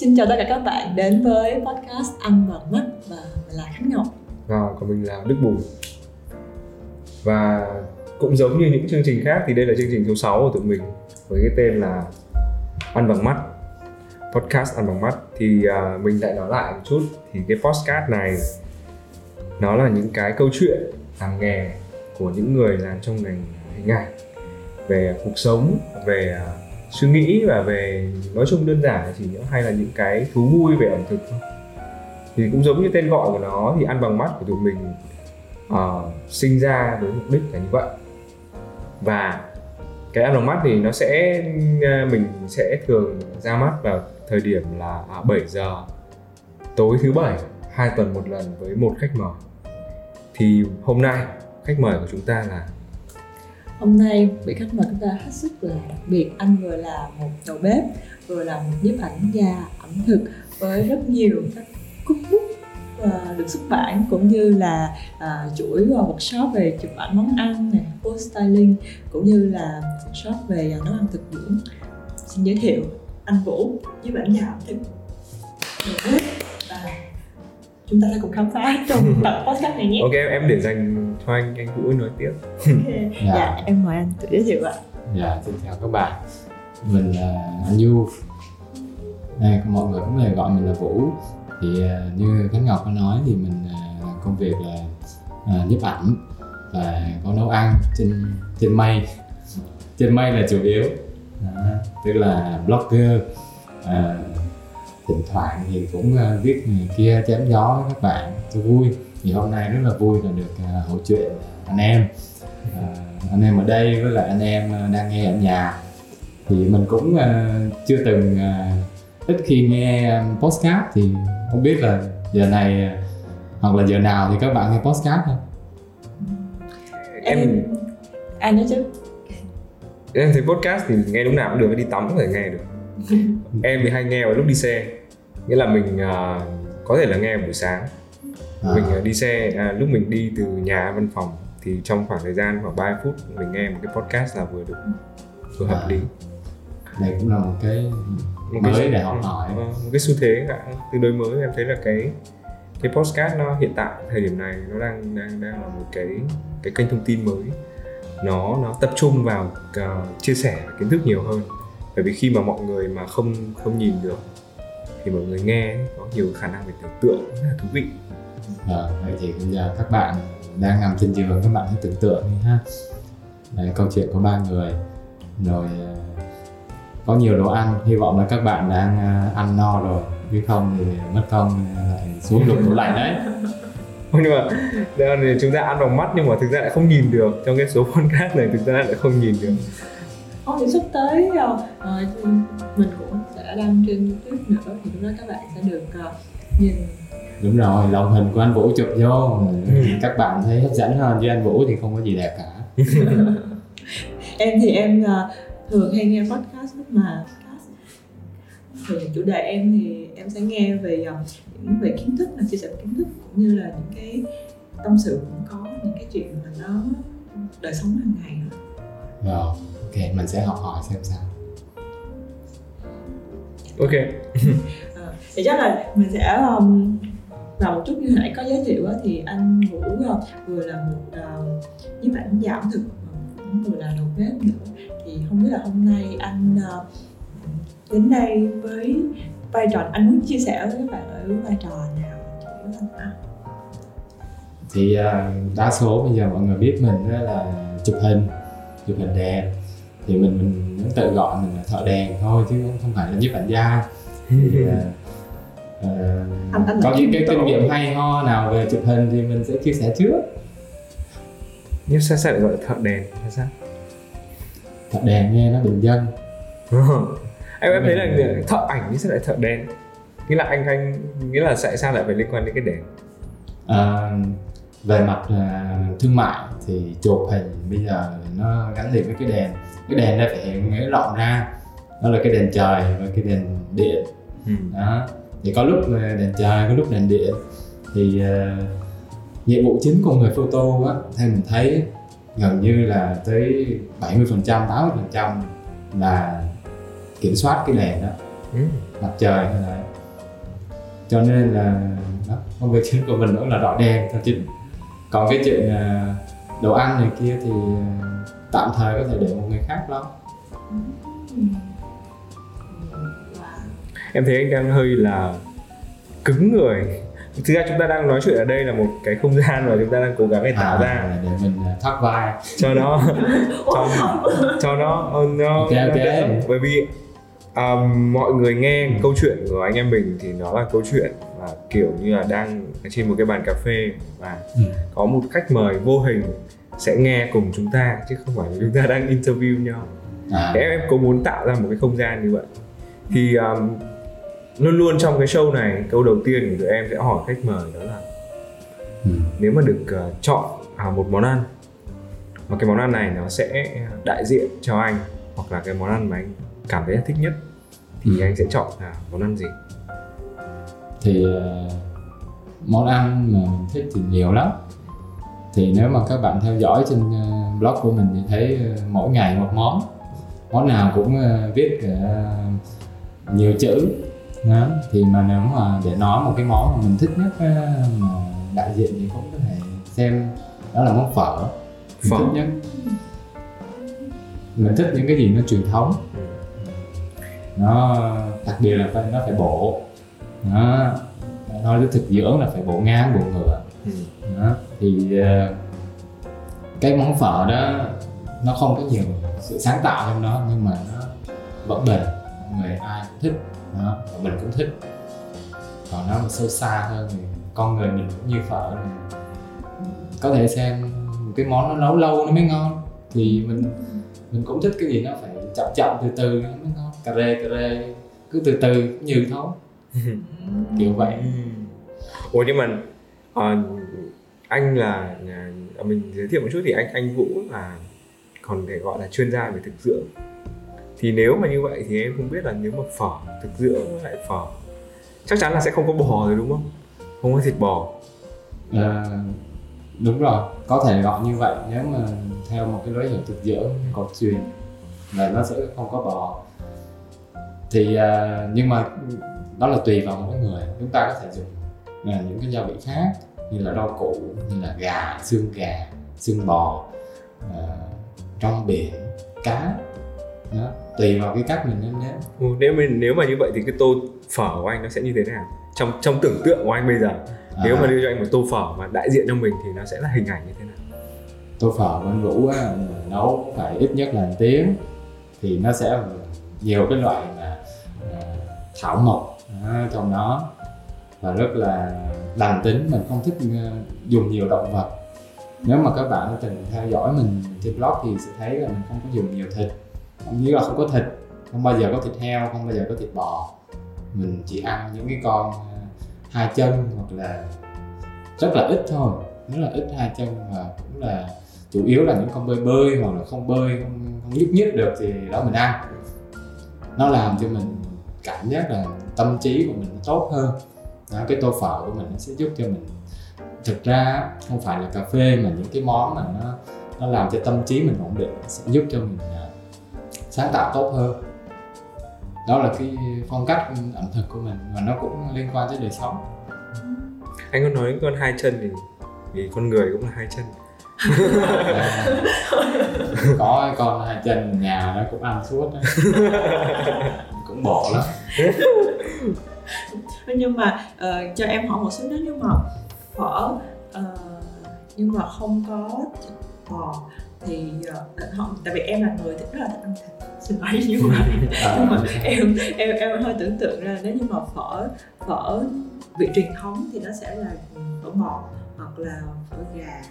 Xin chào tất cả các bạn đến với podcast Ăn bằng mắt và mình là Khánh Ngọc. Và còn mình là Đức Bùi. Và cũng giống như những chương trình khác thì đây là chương trình số 6 của tụi mình với cái tên là Ăn bằng mắt. Podcast Ăn bằng mắt thì uh, mình lại nói lại một chút thì cái podcast này nó là những cái câu chuyện làm nghề của những người làm trong ngành hình ảnh về cuộc sống về uh, suy nghĩ và về nói chung đơn giản chỉ hay là những cái thú vui về ẩm thực thôi. Thì cũng giống như tên gọi của nó thì ăn bằng mắt của tụi mình uh, sinh ra với mục đích là như vậy. Và cái ăn bằng mắt thì nó sẽ ờ, mình sẽ thường ra mắt vào thời điểm là à, 7 giờ tối thứ bảy hai tuần một lần với một khách mời. Thì hôm nay khách mời của chúng ta là Hôm nay vị khách mời chúng ta hết sức là đặc biệt. Anh vừa là một đầu bếp Vừa là một nhiếp ảnh gia ẩm thực Với rất nhiều các cookbook uh, ờ, được xuất bản Cũng như là uh, chuỗi workshop về chụp ảnh món ăn này, post styling Cũng như là workshop về uh, nấu ăn thực dưỡng Xin giới thiệu anh Vũ, nhiếp ảnh gia ẩm thực. Đầu bếp và chúng ta sẽ cùng khám phá trong tập podcast này nhé. Ok em để dành cho anh anh vũ nói tiếp. Okay. dạ. dạ. em mời anh tự giới thiệu ạ. Dạ xin chào các bạn. Mình là anh du. Đây mọi người cũng là gọi mình là vũ. Thì uh, như khánh ngọc có nói thì mình uh, làm công việc là uh, nhiếp ảnh và có nấu ăn trên trên mây. Trên mây là chủ yếu. Đó, tức là blogger thỉnh thoảng thì cũng uh, viết người kia chém gió với các bạn. Cho vui. Thì hôm nay rất là vui là được uh, hỗ chuyện anh em. Anh em ở đây với lại anh em đang nghe ở nhà. Thì mình cũng chưa từng ít khi nghe postcard thì không biết là giờ này hoặc là giờ nào thì các bạn nghe postcard không? Em anh nói chứ em thấy podcast thì nghe lúc nào cũng được đi tắm cũng thể nghe được. Em thì hay nghe vào lúc đi xe nghĩa là mình uh, có thể là nghe buổi sáng. À. mình uh, đi xe à, lúc mình đi từ nhà văn phòng thì trong khoảng thời gian khoảng 3 phút mình nghe một cái podcast là vừa được vừa hợp à. lý. Đây cũng là một cái một mới cái, để học hỏi. Vâng, một cái xu thế cả tương đối mới em thấy là cái cái podcast nó hiện tại thời điểm này nó đang đang đang là một cái cái kênh thông tin mới. Nó nó tập trung vào uh, chia sẻ kiến thức nhiều hơn. Bởi vì khi mà mọi người mà không không nhìn được thì mọi người nghe có nhiều khả năng về tưởng tượng rất là thú vị. À, vậy thì bây giờ các bạn đang nằm trên giường các bạn hãy tưởng tượng đi ha. Đấy, câu chuyện có ba người. Rồi ờ, có nhiều đồ ăn hy vọng là các bạn đang ờ, ăn no rồi. Chứ không thì mất công lại xuống đục tủ lạnh đấy. Nhưng mà thì chúng ta ăn bằng mắt nhưng mà thực ra lại không nhìn được. Trong cái số podcast này thực ra lại không nhìn được. Không thì sắp tới uh, mình cũng đăng trên youtube nữa thì lúc đó các bạn sẽ được uh, nhìn. Đúng rồi lòng hình của anh vũ chụp vô. Ừ. các bạn thấy hấp dẫn hơn với anh vũ thì không có gì đẹp cả. Em thì em uh, thường hay nghe podcast lúc mà. Thường chủ đề em thì em sẽ nghe về uh, những về kiến thức là chia sẻ kiến thức cũng như là những cái tâm sự cũng có những cái chuyện mà nó đời sống hàng ngày rồi ok mình sẽ học hỏi xem sao ok. À, thì chắc là mình sẽ um, và một chút như nãy có giới thiệu thì anh Vũ uh, vừa là một uh, nhiếp ảnh giảm thực cũng vừa là đầu bếp nữa. Thì không biết là hôm nay anh uh, đến đây với vai trò anh muốn chia sẻ với các bạn ở vai trò nào chủ yếu anh thì uh, đa số bây giờ mọi người biết mình là chụp hình chụp hình đẹp thì mình mình vẫn tự gọi mình là thợ đèn thôi chứ không phải là nhiếp ảnh gia. Thì, uh, anh, anh có những cái kinh nghiệm hay ho nào về chụp hình thì mình sẽ chia sẻ trước. Nhưng sao sao lại gọi là thợ đèn? Là sao? Thợ đèn nghe nó bình dân. Em em thấy là thợ ảnh như sao lại thợ đèn? Nghĩa là anh anh nghĩa là tại sao lại phải liên quan đến cái đèn? À, về mặt uh, thương mại thì chụp hình bây giờ nó gắn liền với cái đèn cái đèn này phải nghĩa rộng ra. Đó là cái đèn trời và cái đèn điện. Ừ. đó. Thì có lúc đèn trời có lúc đèn điện. Thì uh, nhiệm vụ chính của người photo á theo mình thấy gần như là tới 70 phần trăm 80 phần trăm là kiểm soát cái đèn đó. Ừ. mặt trời hay là cho nên là đó, công việc chính của mình nữa là đỏ đen thôi chứ. Còn cái chuyện à, đồ ăn này kia thì à, tạm thời có thể để một người khác lo. Em thấy anh đang hơi là cứng người. Thực ra chúng ta đang nói chuyện ở đây là một cái không gian mà chúng ta đang cố gắng để tạo ra. à, để mình à, thoát vai. Cho nó cho, cho nó nó, Ok, ok. nó bởi vì um, mọi người nghe câu chuyện của anh em mình thì nó là câu chuyện là kiểu như là đang trên một cái bàn cà phê và Ừ. có một khách mời vô hình sẽ nghe cùng chúng ta chứ không phải chúng ta đang interview nhau. À, em em có muốn tạo ra một cái không gian như vậy? Thì um, luôn luôn trong cái show này câu đầu tiên của tụi em sẽ hỏi khách mời đó là ừ. nếu mà được uh, chọn à, một món ăn mà cái món ăn này nó sẽ đại diện cho anh hoặc là cái món ăn mà anh cảm thấy thích nhất thì Ừ. anh sẽ chọn là món ăn gì? Thì à, món ăn mà mình thích thì nhiều lắm thì nếu mà các bạn theo dõi trên à, blog của mình thì thấy à, mỗi ngày một món. Món nào cũng à, viết nhiều chữ đó. thì mà nếu mà để nói một cái món mà mình thích nhất mà đại diện thì cũng có thể xem đó là món phở. Mình Phở. thích nhất. Mình thích những cái gì nó truyền thống. Nó đặc biệt là phải nó phải bổ. Đó. Nói đến thực dưỡng là phải bổ ngang bổ ngựa Ừ. đó thì ờ, cái món phở đó nó không có nhiều sự sáng tạo trong đó nhưng mà nó vẫn bền. Người ai cũng thích đó và mình cũng thích. Còn nó mà sâu xa hơn thì con người mình cũng như phở thì có thể xem cái món nó nấu lâu nó mới ngon. Thì mình mình cũng thích cái gì nó phải chậm chậm từ từ nó mới ngon. Cà rê cà rê cứ từ từ như thôi. Kiểu vậy. Ủa nhưng mà ờ, anh là nhà, mình giới thiệu một chút thì anh anh Vũ là còn để gọi là chuyên gia về thực dưỡng. Thì nếu mà như vậy thì em không biết là nếu mà phở thực dưỡng với lại phở chắc chắn là sẽ không có bò rồi đúng không? Không có thịt bò. À, đúng rồi có thể gọi như vậy nếu mà theo một cái lối hiểu thực dưỡng cổ truyền là nó sẽ không có bò. Thì à, nhưng mà đó là tùy vào mỗi người chúng ta có thể dùng à, những cái gia vị khác như là rau củ như là gà xương gà xương bò ờ, rong biển cá. Đó tùy vào cái cách mình nêm nếm. Ừ, nếu mà nếu mà như vậy thì cái tô phở của anh nó sẽ như thế nào? Trong trong tưởng tượng của anh bây giờ nếu À. mà đưa cho anh một tô phở mà đại diện cho mình thì nó sẽ là hình ảnh như thế nào? Tô phở bên vũ á, nấu phải ít nhất là một tiếng thì nó sẽ nhiều cái loại mà à, thảo mộc à, trong đó. Và rất là lành tính mình không thích ờ, dùng nhiều động vật. Nếu mà các bạn đã từng theo dõi mình trên blog thì sẽ thấy là mình không có dùng nhiều thịt. Cũng như là không có thịt không bao giờ có thịt heo không bao giờ có thịt bò. Mình chỉ ăn những cái con ờ, hai chân hoặc là rất là ít thôi rất là ít hai chân và cũng là chủ yếu là những con bơi bơi hoặc là không bơi không, không nhúc nhích được thì đó mình ăn. Nó làm cho mình cảm giác là tâm trí của mình nó tốt hơn đó, cái tô phở của mình nó sẽ giúp cho mình thực ra không phải là cà phê mà những cái món mà nó nó làm cho tâm trí mình ổn định sẽ giúp cho mình à, sáng tạo tốt hơn. Đó là cái phong cách ẩm thực của mình và nó cũng liên quan tới đời sống. Anh có nói con hai chân thì thì con người cũng là hai chân. À, có con hai chân nhà nó cũng ăn suốt cũng bổ lắm nhưng mà ờ, cho em hỏi một xíu nếu như mà phở ờ, nhưng mà không có thịt bò thì uh, không tại vì em là người thích rất là thích ăn thịt xin lỗi như vậy nhưng mà em em em hơi tưởng tượng ra nếu như mà phở phở vị truyền thống thì nó sẽ là phở bò hoặc là phở gà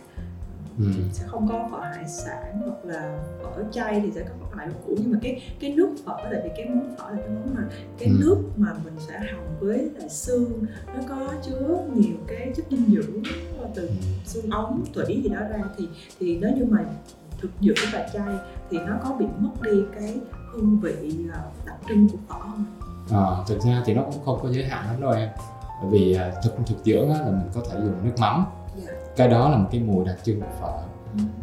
ừ. sẽ không có phở hải sản hoặc là phở chay thì sẽ có loại rau củ nhưng mà cái cái nước phở tại vì cái món phở là cái món mà cái Ừ. nước mà mình sẽ hầm với là xương nó có chứa nhiều cái chất dinh dưỡng từ xương ống tủy gì đó ra thì thì nếu như mà thực dưỡng và chay thì nó có bị mất đi cái hương vị à, đặc trưng của phở không? Ờ, thực ra thì nó cũng không có giới hạn lắm đâu em bởi vì à, thực thực dưỡng á, là mình có thể dùng nước mắm. Cái đó là một cái mùi đặc trưng của phở.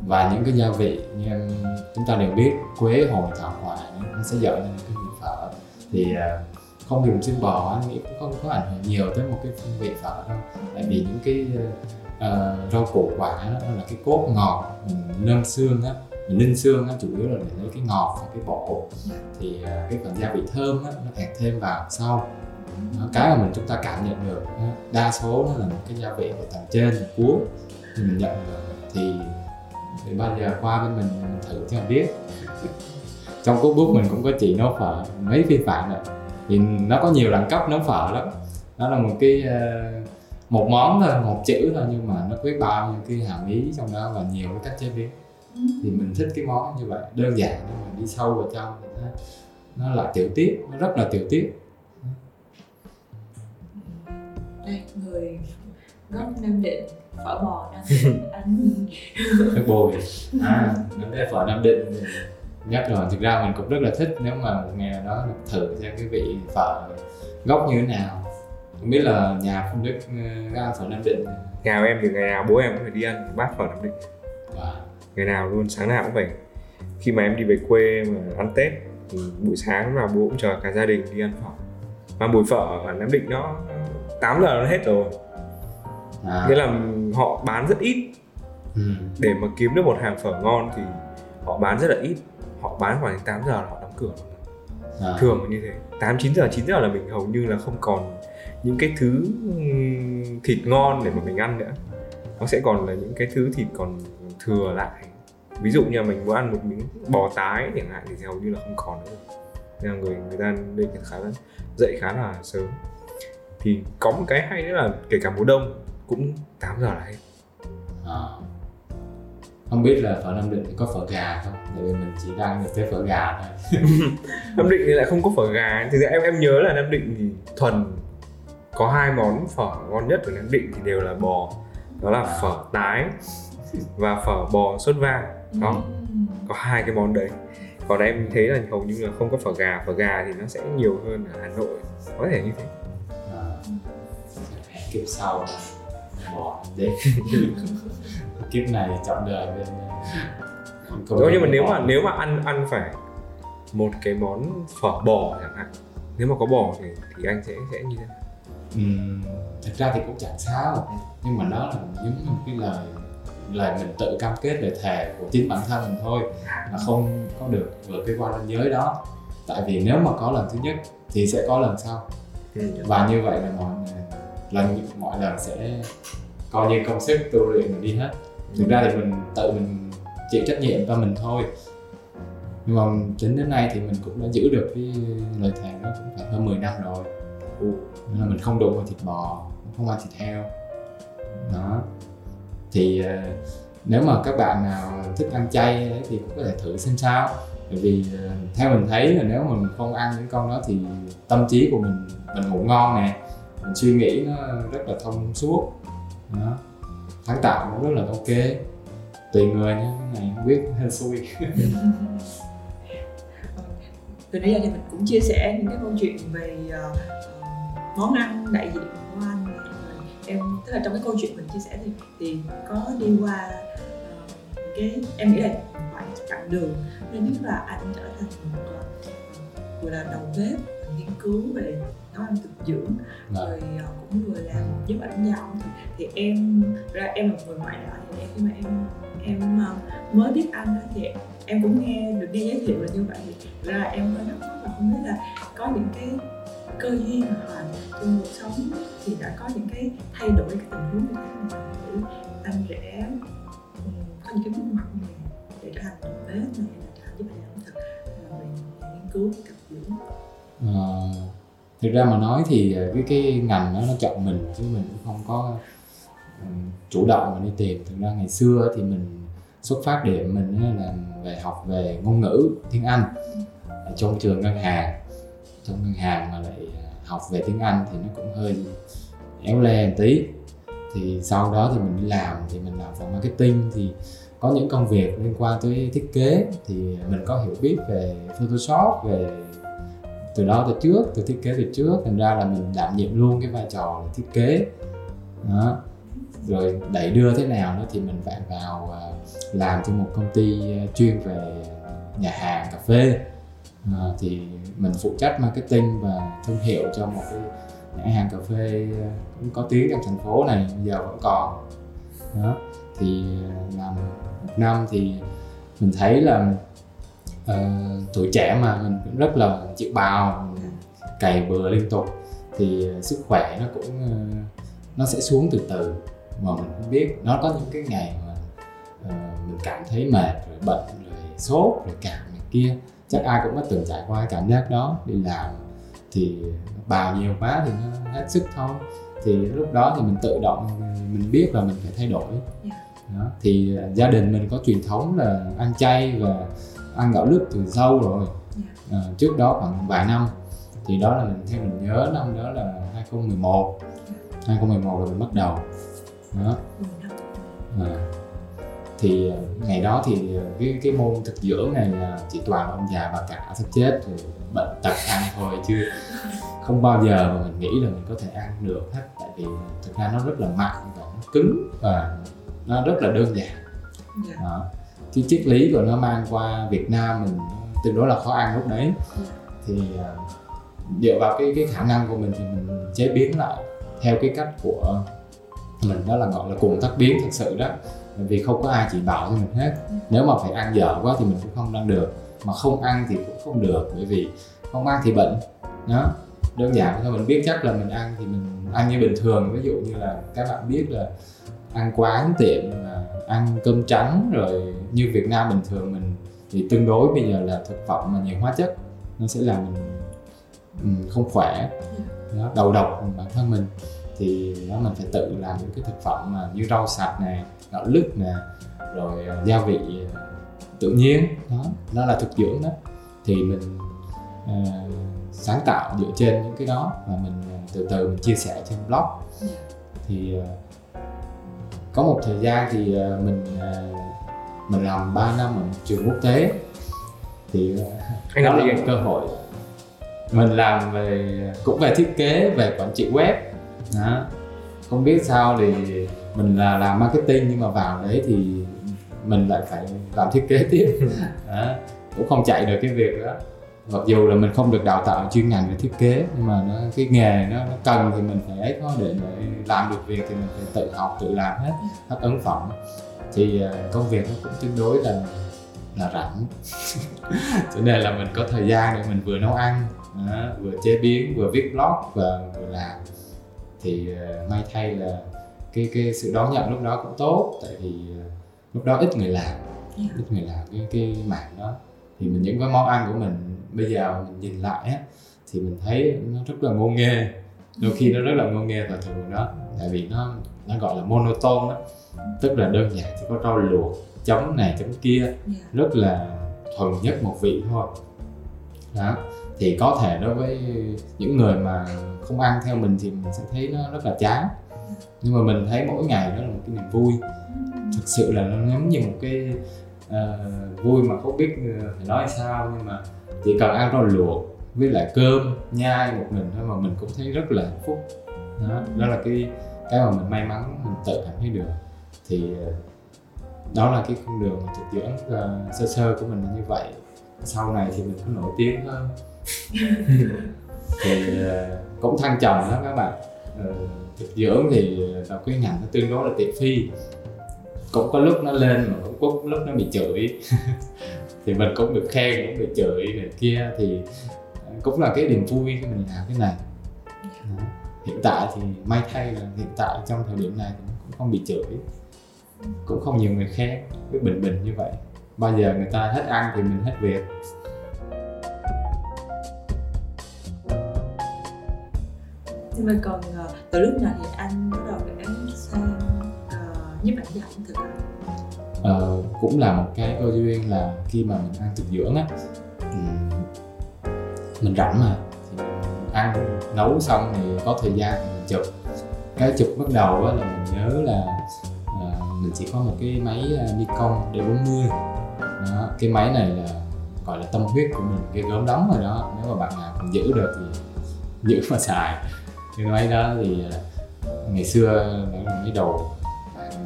Và những cái gia vị như chúng ta đều biết quế hồi thảo quả nó sẽ gợi lên cái mùi phở. Thì à, không dùng xiên bò nghĩ cũng không có ảnh hưởng nhiều tới một cái phong vị phở đâu. Tại vì những cái uh, rau củ quả đó, là cái cốt ngọt mình nêm xương á mình ninh xương á chủ yếu là để lấy cái ngọt và cái bổ. Thì uh, cái phần gia vị thơm á nó ép thêm vào sau cái mà mình chúng ta cảm nhận được ờ, đa số nó là một cái gia vị ở tầng trên cuối. Thì mình nhận được thì thì bao giờ qua bên mình thử cho mình biết. Trong cookbook mình cũng có chị nấu phở, mấy phiên bản rồi thì nó có nhiều đẳng cấp nấu phở lắm. Nó là một cái ờ, một món thôi, một chữ thôi, nhưng mà nó biết bao nhiêu cái hàm ý trong đó và nhiều cái cách chế biến. Thì mình thích cái món như vậy, đơn giản nhưng mà đi sâu vào trong thì nó nó là tiểu tiết, nó rất là tiểu tiết đây người gốc nam định phở bò nam định anh nước bồi. À vấn đề phở nam định nhất rồi thực ra mình cũng rất là thích nếu mà một ngày nào đó được thử xem cái vị phở gốc như thế nào. Không biết là nhà phong đức ờ, ăn phở nam định. Nhà em thì ngày nào bố em cũng phải đi ăn bát phở nam định. Wow. ngày nào luôn sáng nào cũng phải. Khi mà em đi về quê mà ăn tết thì buổi sáng là bố cũng chờ cả gia đình đi ăn phở. Mà buổi phở ở nam định nó 8 giờ nó hết rồi. À, nghĩa là họ bán rất ít. Ừ. để mà kiếm được một hàng phở ngon thì họ bán rất là ít. Họ bán khoảng đến 8 giờ là họ đóng cửa à, thường là như thế. 8 9 giờ 9 giờ là mình hầu như là không còn những cái thứ thịt ngon để mà mình ăn nữa. Nó sẽ còn là những cái thứ thịt còn thừa lại. Ví dụ như mình muốn ăn một miếng bò tái chẳng hạn thì hầu như là không còn nữa. Nên là người người ta định khá là dậy khá là sớm thì có một cái hay nữa là kể cả mùa đông cũng 8 giờ là hết. À. không biết là phở nam định thì có phở gà không? Tại vì mình chỉ đang được tới phở gà thôi. Nam Định thì lại không có phở gà. Thực ra em em nhớ là Nam Định thì thuần có hai món phở ngon nhất ở Nam Định thì đều là bò. Đó là phở tái và phở bò sốt vang. Đó. Có hai cái món đấy. Còn em thấy là hầu như là không có phở gà. Phở gà thì nó sẽ nhiều hơn ở Hà Nội. Có thể như thế. à. Kiếp sau bỏ đến kiếp này chọn đời bên Đúng, nhưng mà nếu bỏ. mà nếu mà ăn ăn phải một cái món phở bò chẳng hạn nếu mà có bò thì thì anh sẽ sẽ như thế nào Ừm, thật ra thì cũng chẳng sao nhưng mà đó là giống như một cái lời lời mình tự cam kết lời thề của chính bản thân mình thôi là không có được vượt cái qua ranh giới đó tại vì nếu mà có lần thứ nhất thì sẽ có lần sau ừ. và như vậy là mọi lần mọi lần sẽ coi như công sức tu luyện mình đi hết. Thực ra thì mình tự mình chịu trách nhiệm cho mình thôi. Nhưng mà tính đến nay thì mình cũng đã giữ được cái lời thề đó cũng phải hơn 10 năm rồi. Ừ. Nên là mình không đụng vào thịt bò không ăn thịt heo. Đó. Thì ờ, nếu mà các bạn nào thích ăn chay thì cũng có thể thử xem sao. Bởi vì ờ, theo mình thấy là nếu mà mình không ăn những con đó thì tâm trí của mình mình ngủ ngon nè mình suy nghĩ nó rất là thông suốt. Đó. Sáng tạo nó rất là ok. Tùy người nhé cái này không biết hên xui từ nãy giờ thì mình cũng chia sẻ những cái câu chuyện về uh, món ăn đại diện của anh em tức là trong cái câu chuyện mình chia sẻ thì thì có đi qua uh, cái em nghĩ là phải chặng đường. Thứ nhất là anh trở thành một uh, vừa là đầu bếp nghiên cứu về nấu ăn thực dưỡng Vâng. rồi ờ, cũng vừa là một giúp ảnh thực thì em ra em là một người ngoại đạo thì em khi mà em em ờ, mới biết anh á, thì em cũng nghe được nghe giới thiệu là như vậy thì ra em hơi thắc mắc là không biết là có những cái cơ duyên hoặc trong cuộc sống thì đã có những cái thay đổi cái tình huống như thế nào để anh rẽ có những cái bước ngoặt này để trở thành đầu bếp này là trở thành giúp ẩm thực là về nghiên cứu Ờ, thực ra mà nói thì ờ, cái cái ngành đó nó chọn mình chứ mình cũng không có ừ, chủ động mà đi tìm. Thực ra ngày xưa thì mình xuất phát điểm mình là về học về ngôn ngữ, tiếng Anh ở trong trường ngân hàng. Trong ngân hàng mà lại ờ, học về tiếng Anh thì nó cũng hơi éo le một tí. Thì sau đó thì mình đi làm, thì mình làm phòng marketing, thì có những công việc liên quan tới thiết kế thì mình có hiểu biết về Photoshop, về từ đó từ trước từ thiết kế từ trước thành ra là mình đảm nhiệm luôn cái vai trò là thiết kế. Đó. Rồi đẩy đưa thế nào nữa thì mình phải vào à, làm cho một công ty à, chuyên về nhà hàng cà phê. À, thì mình phụ trách marketing và thương hiệu cho một cái nhãn hàng cà phê à, cũng có tiếng trong thành phố này bây giờ vẫn còn. Đó. Thì làm một năm thì mình thấy là uh, tuổi trẻ mà mình cũng rất là chịu bào cày bừa liên tục thì sức khỏe nó cũng uh, nó sẽ xuống từ từ mà mình không biết nó có những cái ngày mà uh, mình cảm thấy mệt rồi bệnh rồi sốt rồi cảm này kia chắc ai cũng có từng trải qua cảm giác đó đi làm thì bào nhiều quá thì nó hết sức thôi thì lúc đó thì mình tự động mình biết là mình phải thay đổi yeah. đó. thì gia đình mình có truyền thống là ăn chay và ăn gạo lứt từ lâu rồi. Yeah. uh, trước đó khoảng vài năm. Thì đó là mình theo mình nhớ năm đó là 2011 2011 là mình bắt đầu. Đó. À. thì ờ, ngày đó thì cái cái môn thực dưỡng này là chỉ toàn ông già bà cả sắp chết rồi bệnh tật ăn thôi chứ không bao giờ mà mình nghĩ là mình có thể ăn được hết. Tại vì thực ra nó rất là mặn và nó cứng và nó rất là đơn giản. Dạ. đó cái triết lý của nó mang qua Việt Nam mình tương đối là khó ăn lúc đấy. Thì à, dựa vào cái cái khả năng của mình thì mình chế biến lại theo cái cách của mình, đó là gọi là cuộn tắc biến thật sự đó. Vì không có ai chỉ bảo cho mình hết. Nếu mà phải ăn dở quá thì mình cũng không ăn được. Mà không ăn thì cũng không được, bởi vì không ăn thì bệnh, đó. Đơn giản thôi, mình biết chắc là mình ăn thì mình ăn như bình thường. Ví dụ như là các bạn biết là ăn quán tiệm ăn cơm trắng rồi như Việt Nam bình thường mình thì tương đối bây giờ là thực phẩm mà nhiều hóa chất nó sẽ làm mình không khỏe. Đó, đầu độc bản thân mình thì đó mình phải tự làm những cái thực phẩm mà như rau sạch này gạo lứt nè rồi uh, gia vị uh, tự nhiên. Đó đó là thực dưỡng đó. Thì mình uh, sáng tạo dựa trên những cái đó và mình từ từ mình chia sẻ trên blog. Thì uh, có một thời gian thì uh, mình uh, mình làm 3 năm ở trường quốc tế. Thì uh, anh đó là một cơ hội. Mình làm về cũng về thiết kế về quản trị web. Đó. Không biết sao thì mình là làm marketing nhưng mà vào đấy thì mình lại phải làm thiết kế tiếp. Đó. cũng không chạy được cái việc đó mặc dù là mình không được đào tạo chuyên ngành về thiết kế nhưng mà nó, cái nghề nó, nó cần thì mình phải thôi để, để làm được việc thì mình phải tự học tự làm hết các ấn phẩm. Thì ờ, công việc nó cũng tương đối là là rảnh. Cho nên là mình có thời gian để mình vừa nấu ăn đó, vừa chế biến vừa viết blog và vừa làm. Thì uh, may thay là cái cái sự đón nhận lúc đó cũng tốt tại vì uh, lúc đó ít người làm ít người làm cái cái mảng đó. Thì mình những cái món ăn của mình bây giờ mình nhìn lại á thì mình thấy nó rất là ngô nghê. Đôi khi nó rất là ngô nghê và thường đó tại vì nó nó gọi là monotone đó tức là đơn giản chỉ có rau luộc chấm này chấm kia yeah. Dạ. rất là thuần nhất một vị thôi. Đó thì có thể đối với những người mà không ăn theo mình thì mình sẽ thấy nó rất là chán. Nhưng mà mình thấy mỗi ngày đó là một cái niềm vui. Thực sự là nó giống như một cái uh, vui mà không biết ờ, phải nói sao nhưng mà chỉ cần ăn rau luộc với lại cơm nhai một mình thôi mà mình cũng thấy rất là hạnh phúc. Đó, đó là cái cái mà mình may mắn mình tự cảm thấy được. Thì ờ, đó là cái con đường thực dưỡng uh, ờ, sơ sơ của mình là như vậy. Sau này thì mình có nổi tiếng hơn. Thì uh, cũng thăng trầm đó các bạn. Uh, thực dưỡng thì là cái ngành nó tương đối là tiện phi. Cũng có lúc nó lên mà cũng có lúc nó bị chửi. thì mình cũng được khen cũng được chửi này kia thì cũng là cái niềm vui khi mình làm cái này. Hiện tại thì may thay là hiện tại trong thời điểm này cũng không bị chửi cũng không nhiều người khen cứ bình bình như vậy. Bao giờ người ta hết ăn thì mình hết việc. Nhưng mà còn ờ, từ lúc nào thì anh bắt đầu để sang ờ, uh, nhiếp ảnh gia ẩm thực uh, cũng là một cái cơ duyên là khi mà mình ăn thực dưỡng á um, mình rảnh mà thì mình ăn nấu xong thì có thời gian thì mình chụp. Cái chụp bắt đầu á là mình nhớ là uh, mình chỉ có một cái máy ờ, Nikon D40 đó, cái máy này là gọi là tâm huyết của mình cái gớm đóng rồi đó. Nếu mà bạn nào còn giữ được thì giữ mà xài. Cái máy đó thì ngày xưa nó là cái đầu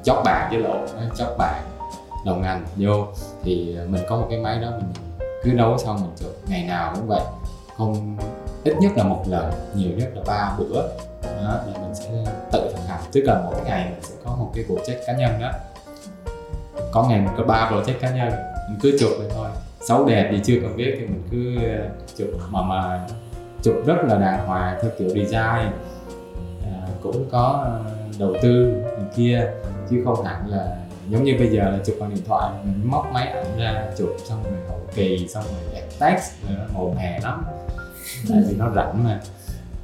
chót bạc với lộ chót bạc đầu ngành vô. Thì mình có một cái máy đó mình cứ nấu xong mình chụp ngày nào cũng vậy. Không ít nhất là một lần nhiều nhất là ba bữa. Đó là mình sẽ tự thực hành. Tức là mỗi ngày mình sẽ có một cái project cá nhân đó. Có ngày mình có ba project cá nhân. Mình cứ chụp vậy thôi. Xấu đẹp thì chưa cần biết thì mình cứ ờ, chụp mà mà chụp rất là đàng hoàng theo kiểu design. À, cũng có ờ, đầu tư này kia. Chứ không hẳn là giống như bây giờ là chụp bằng điện thoại mình móc máy ảnh ra chụp xong rồi hậu kỳ xong rồi đẹp text nó màu mè lắm. Tại vì nó rảnh mà.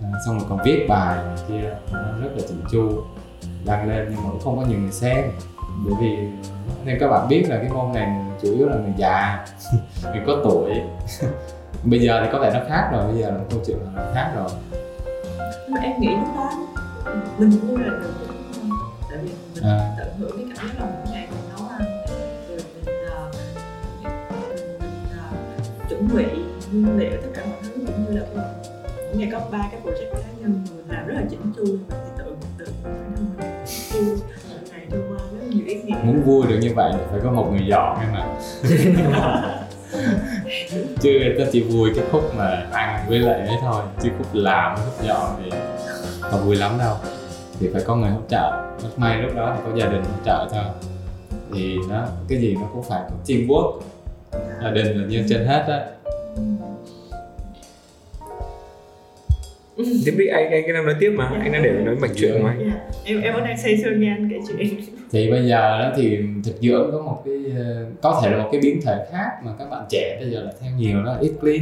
À, xong rồi còn viết bài này kia nó rất là chỉnh chu đăng lên nhưng mà cũng không có nhiều người xem. Bởi vì nên các bạn biết là cái môn này chủ yếu là người già người có tuổi. Bây giờ thì có vẻ nó khác rồi bây giờ là câu chuyện là khác rồi. Mà em nghĩ lúc đó mình vui là tại vì mình À. chuẩn bị nguyên liệu tất cả mọi thứ cũng như là mỗi ngày có ba cái project cá nhân mình làm rất là chỉnh chu. Mình thì tự tự bản thân mình một ngày trôi qua rất nhiều ý nghĩa. Muốn vui được như vậy thì phải có một người dọn em mà chứ ta chỉ vui cái khúc mà ăn với lại ấy thôi chứ khúc làm khúc dọn thì không vui lắm đâu. Thì phải có người hỗ trợ. Rất may lúc đó thì có gia đình hỗ trợ cho thì nó cái gì nó cũng phải có teamwork gia đình là như trên hết á. Tiếp đi anh anh cái năm nói tiếp mà anh đang để nói mạch chuyện mà Dạ. em em vẫn đang say sưa nghe anh kể chuyện. Thì bây giờ đó thì thực dưỡng có một cái ờ, có thể là một cái biến thể khác mà các bạn trẻ bây giờ là theo nhiều đó là eat clean.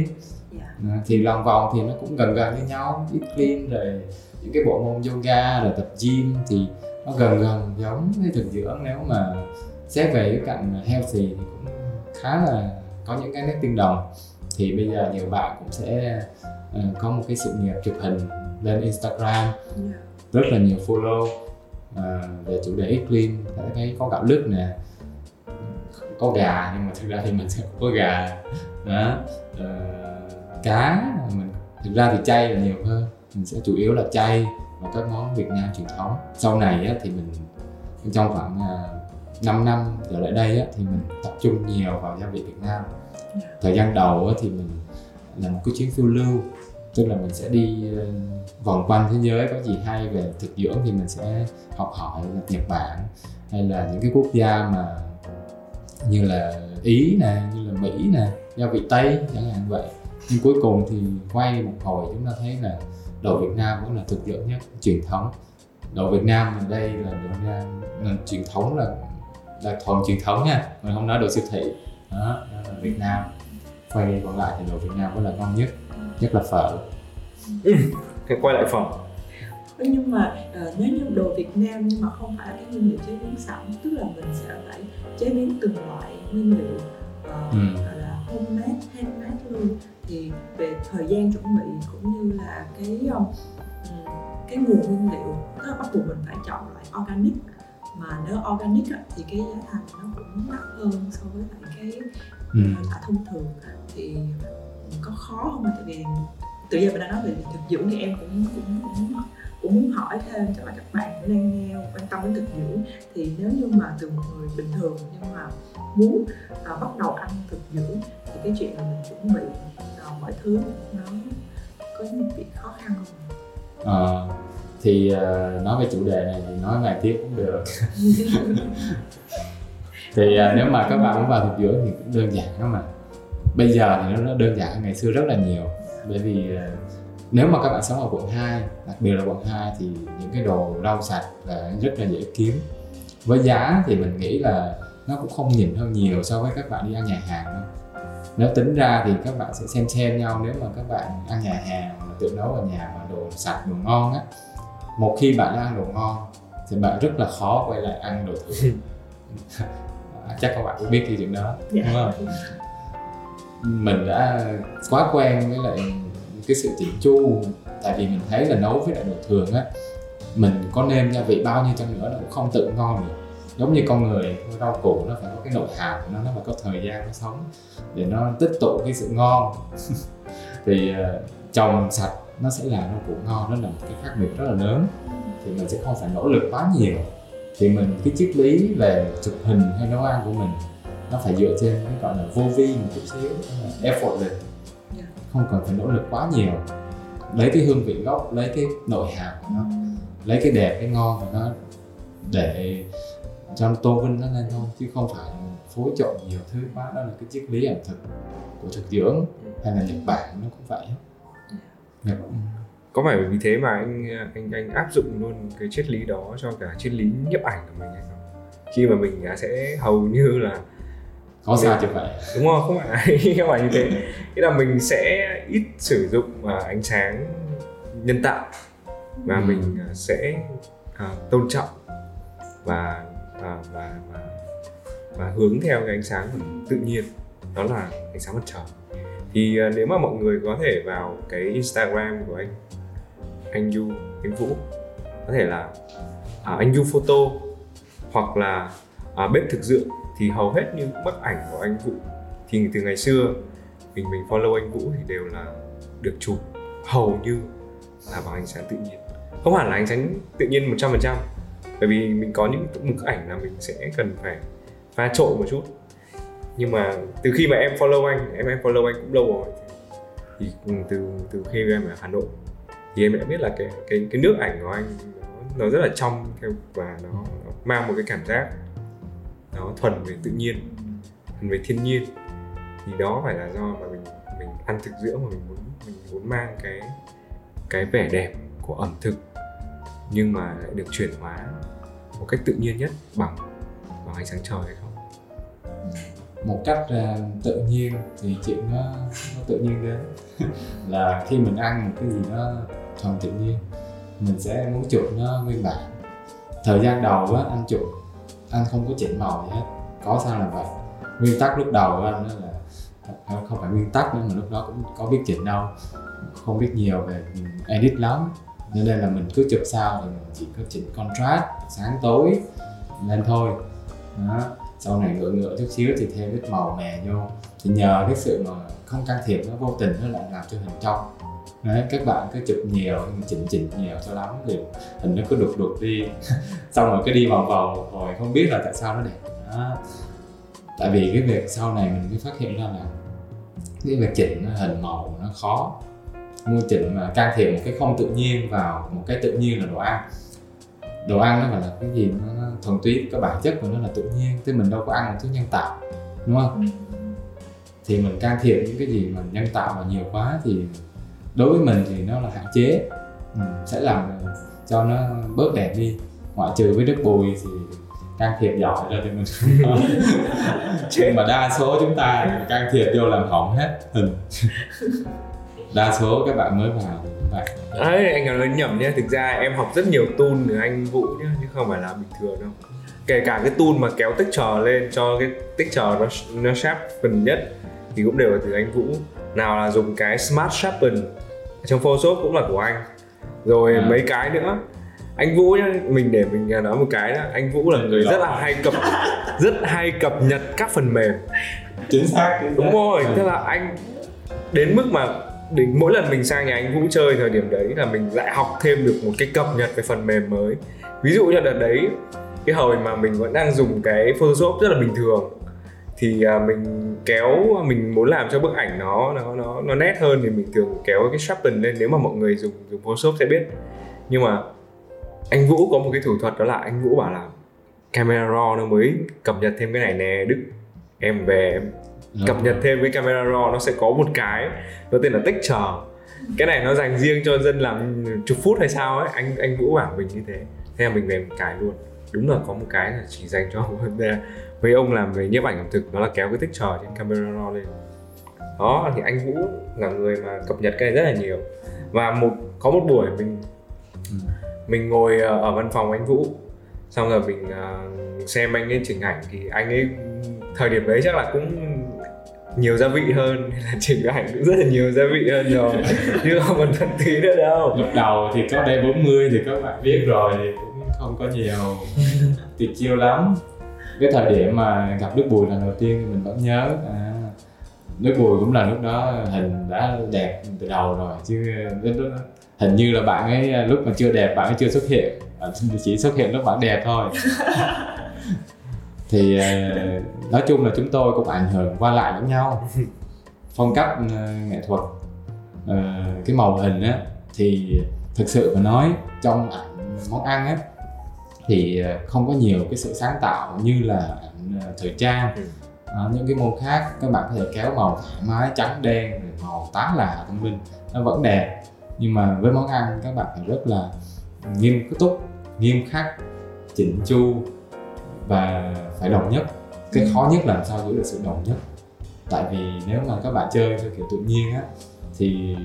Dạ. À, thì lòng vòng thì nó cũng gần gần như nhau eat clean rồi những cái bộ môn yoga rồi tập gym thì nó gần gần giống với thực dưỡng. Nếu mà xét về cái cạnh healthy thì cũng khá là có những cái nét tương đồng. Thì bây giờ nhiều bạn cũng sẽ ờ, có một cái sự nghiệp chụp hình lên Instagram. Rất là nhiều follow à, về chủ đề clean thấy có gạo lứt nè có gà nhưng mà thực ra thì mình sẽ có gà. Đó Ờ, cá mình thực ra thì chay là nhiều hơn. Mình sẽ chủ yếu là chay và các món Việt Nam truyền thống. Sau này á, thì mình trong khoảng 5 năm trở lại đây á, thì mình tập trung nhiều vào gia vị Việt Nam. Thời gian đầu á, thì mình là một cái chuyến phiêu lưu tức là mình sẽ đi ờ, vòng quanh thế giới có gì hay về thực dưỡng thì mình sẽ học hỏi Nhật Bản hay là những cái quốc gia mà như là Ý nè như là Mỹ nè gia vị Tây chẳng hạn vậy. Nhưng cuối cùng thì quay một hồi chúng ta thấy là đồ Việt Nam vẫn là thực dưỡng nhất truyền thống. Đồ Việt Nam ở đây là đồ Việt Nam là truyền thống là là thuần truyền thống nha. Mình không nói đồ siêu thị. Đó, đó là Việt Nam. Quay đi còn lại thì đồ Việt Nam vẫn là ngon nhất nhất là phở. Thế quay lại Thế nhưng mà ờ, nếu như đồ Việt Nam nhưng mà không phải là cái nguyên liệu chế biến sẵn tức là mình sẽ phải chế biến từng loại nguyên liệu ờ, Ừ. gọi là homemade, handmade luôn. Thì về thời gian chuẩn bị cũng như là cái um, cái nguồn nguyên liệu tức là bắt buộc mình phải chọn loại organic mà nếu organic á, thì cái giá thành nó cũng mắc hơn so với lại cái ừ. loại thông thường thì có khó không tại vì tự giờ mình đang nói về thực dưỡng thì em cũng cũng cũng cũng muốn hỏi thêm cho các bạn cũng đang nghe quan tâm đến thực dưỡng thì nếu như mà từ một người bình thường nhưng mà muốn à, bắt đầu ăn thực dưỡng thì cái chuyện là mình chuẩn bị à, mọi thứ nó có những việc khó khăn không? Ờ, thì ờ, nói về chủ đề này thì nói vài tiếp cũng được. Thì ờ, nếu mà các bạn muốn vào thực dưỡng thì cũng đơn giản lắm mà. Bây giờ thì nó đơn giản hơn ngày xưa rất là nhiều. Bởi vì ờ, nếu mà các bạn sống ở quận 2 đặc biệt là quận 2 thì những cái đồ rau sạch là rất là dễ kiếm. Với giá thì mình nghĩ là nó cũng không nhìn hơn nhiều so với các bạn đi ăn nhà hàng đâu. Nếu tính ra thì các bạn sẽ xem xem nhau nếu mà các bạn ăn nhà hàng tự nấu ở nhà mà đồ sạch đồ ngon á một khi bạn đã ăn đồ ngon thì bạn rất là khó quay lại ăn đồ thừa chắc các bạn cũng biết cái chuyện đó đúng không? Mình đã quá quen với lại cái sự chỉnh chu tại vì mình thấy là nấu với lại đồ thường á mình có nêm gia vị bao nhiêu chăng nữa nó cũng không tự ngon được. Giống như con người rau củ nó phải có cái nội hàm của nó nó phải có thời gian nó sống để nó tích tụ cái sự ngon. Thì ờ, trồng sạch nó sẽ làm rau củ ngon đó là một cái khác biệt rất là lớn. Thì mình sẽ không phải nỗ lực quá nhiều. Thì mình cái triết lý về chụp hình hay nấu ăn của mình nó phải dựa trên cái gọi là vô vi một chút xíu effortless Dạ. không cần phải nỗ lực quá nhiều. Lấy cái hương vị gốc lấy cái nội hàm của nó lấy cái đẹp cái ngon của nó để cho nó tôn vinh nó lên thôi chứ không phải phối trộn nhiều thứ quá. Đó là cái triết lý ẩm thực của thực dưỡng hay là nhật bản nó cũng vậy Nhật, có phải vì thế mà anh anh anh áp dụng luôn cái triết lý đó cho cả triết lý nhiếp ảnh của mình hay không? Khi mà mình sẽ hầu như là có sao chứ vậy đúng không? Không phải. Không phải như thế. Nghĩa là mình sẽ ít sử dụng à, ánh sáng nhân tạo và Ừ. mình à, sẽ à, tôn trọng và và và và, và hướng theo cái ánh sáng tự nhiên. Đó là ánh sáng mặt trời thì uh, nếu mà mọi người có thể vào cái Instagram của anh anh Du anh Vũ có thể là à, anh Du photo hoặc là à, bếp thực dưỡng thì hầu hết những bức ảnh của anh Vũ thì từ ngày xưa mình mình follow anh Vũ thì đều là được chụp. Hầu như là bằng ánh sáng tự nhiên. Không hẳn là ánh sáng tự nhiên 100% bởi vì mình có những bức ảnh là mình sẽ cần phải pha trộn một chút nhưng mà từ khi mà em follow anh em em follow anh cũng lâu rồi. Thì ừ, từ từ khi em ở Hà Nội thì em đã biết là cái cái cái nước ảnh của anh nó, nó rất là trong và nó, nó mang một cái cảm giác nó thuần về tự nhiên thuần về thiên nhiên. Thì đó phải là do mà mình mình ăn thực dưỡng mà mình muốn mình muốn mang cái cái vẻ đẹp của ẩm thực nhưng mà lại được chuyển hóa một cách tự nhiên nhất bằng bằng ánh sáng trời hay không một cách uh, tự nhiên thì chuyện nó, nó tự nhiên đến. Là khi mình ăn một cái gì nó thuần tự nhiên mình sẽ muốn chuột nó nguyên bản. Thời gian đầu á anh chuột anh không có chỉnh màu gì hết có sao là vậy. Nguyên tắc lúc đầu của anh đó là không phải nguyên tắc nữa mà lúc đó cũng có biết chỉnh đâu không biết nhiều về edit lắm. Nên đây là mình cứ chụp sao thì mình chỉ có chỉnh contrast sáng tối lên thôi. Đó sau này ngựa ngựa chút xíu thì thêm ít màu mè vô. Thì nhờ cái sự mà không can thiệp nó vô tình nó lại làm cho hình trong. Đấy, các bạn cứ chụp nhiều, chỉnh chỉnh nhiều cho lắm thì hình nó cứ đục đục đi. Xong rồi cứ đi vòng vòng rồi không biết là tại sao nó đẹp. Đó. tại vì cái việc sau này mình mới phát hiện ra là cái việc chỉnh hình màu nó khó. Mua chỉnh mà can thiệp một cái không tự nhiên vào một cái tự nhiên là đồ ăn đồ ăn nó phải là cái gì nó, nó thuần túy cái bản chất của nó là tự nhiên. Chứ mình đâu có ăn một thứ nhân tạo đúng không? Thì mình can thiệp những cái gì mà nhân tạo mà nhiều quá thì đối với mình thì nó là hạn chế. Ừ, sẽ làm cho nó bớt đẹp đi. Ngoại trừ với đức bùi thì can thiệp giỏi rồi thì mình nhưng mà đa số chúng ta can thiệp vô làm hỏng hết hình. Đa số các bạn mới vào bạn Đấy, anh nói nhầm nhé thực ra em học rất nhiều tool từ anh Vũ nhé chứ không phải là bình thường đâu. Kể cả cái tool mà kéo tích trò lên cho cái tích trò nó nó sharpen nhất thì cũng đều là từ anh Vũ. Nào là dùng cái smart sharpen trong Photoshop cũng là của anh. Rồi À. mấy cái nữa. Anh Vũ nhá mình để mình nói một cái đó. Anh Vũ là người rất là hay cập rất hay cập nhật các phần mềm. Chính xác chính đúng xác. rồi Ừ. tức là anh đến mức mà đến mỗi lần mình sang nhà anh Vũ chơi thời điểm đấy là mình lại học thêm được một cái cập nhật về phần mềm mới. Ví dụ như đợt đấy, cái hồi mà mình vẫn đang dùng cái Photoshop rất là bình thường, thì à, mình kéo, mình muốn làm cho bức ảnh nó nó nó nó nét hơn thì mình thường kéo cái sharpen lên nếu mà mọi người dùng dùng Photoshop sẽ biết. Nhưng mà anh Vũ có một cái thủ thuật đó là anh Vũ bảo là camera raw nó mới cập nhật thêm cái này nè, Đức, em về, em Dạ. cập nhật thêm với camera raw, nó sẽ có một cái, nó tên là texture cái này nó dành riêng cho dân làm chục phút hay sao ấy. Anh anh Vũ bảo mình như thế. Thế là mình về mình cài luôn. Đúng là có một cái là chỉ dành cho mấy ông làm về nhiếp ảnh ẩm thực, nó là kéo cái texture trên camera raw lên. Đó, thì anh Vũ là người mà cập nhật cái này rất là nhiều. Và một, có một buổi mình mình ngồi ờ, ở văn phòng anh Vũ. Xong rồi mình ờ, xem anh ấy chỉnh ảnh thì anh ấy, thời điểm đấy chắc là cũng nhiều gia vị hơn là chỉnh ảnh cũng rất là nhiều gia vị hơn rồi. Chứ không còn thân tí nữa đâu. Lúc đầu thì có đây 40 thì các bạn biết rồi thì cũng không có nhiều. Tuyệt chiêu lắm. Cái thời điểm mà gặp Đức Bùi lần đầu tiên thì mình vẫn nhớ à, Đức Bùi cũng là lúc đó hình đã đẹp từ đầu rồi chứ lúc đó, hình như là bạn ấy lúc mà chưa đẹp bạn ấy chưa xuất hiện. Bạn chỉ xuất hiện lúc bạn đẹp thôi thì uh, nói chung là chúng tôi cũng ảnh hưởng qua lại lẫn nhau. Phong cách uh, nghệ thuật uh, cái màu hình á thì thực sự mà nói trong ảnh món ăn á thì không có nhiều cái sự sáng tạo như là ảnh thời trang. À, những cái môn khác các bạn có thể kéo màu thoải mái trắng đen rồi màu tán là thông minh nó vẫn đẹp. Nhưng mà với món ăn các bạn phải rất là nghiêm túc nghiêm khắc chỉnh chu và phải đồng nhất. Cái ừ. khó nhất là làm sao giữ được sự đồng nhất? Tại vì nếu mà các bạn chơi theo kiểu tự nhiên á thì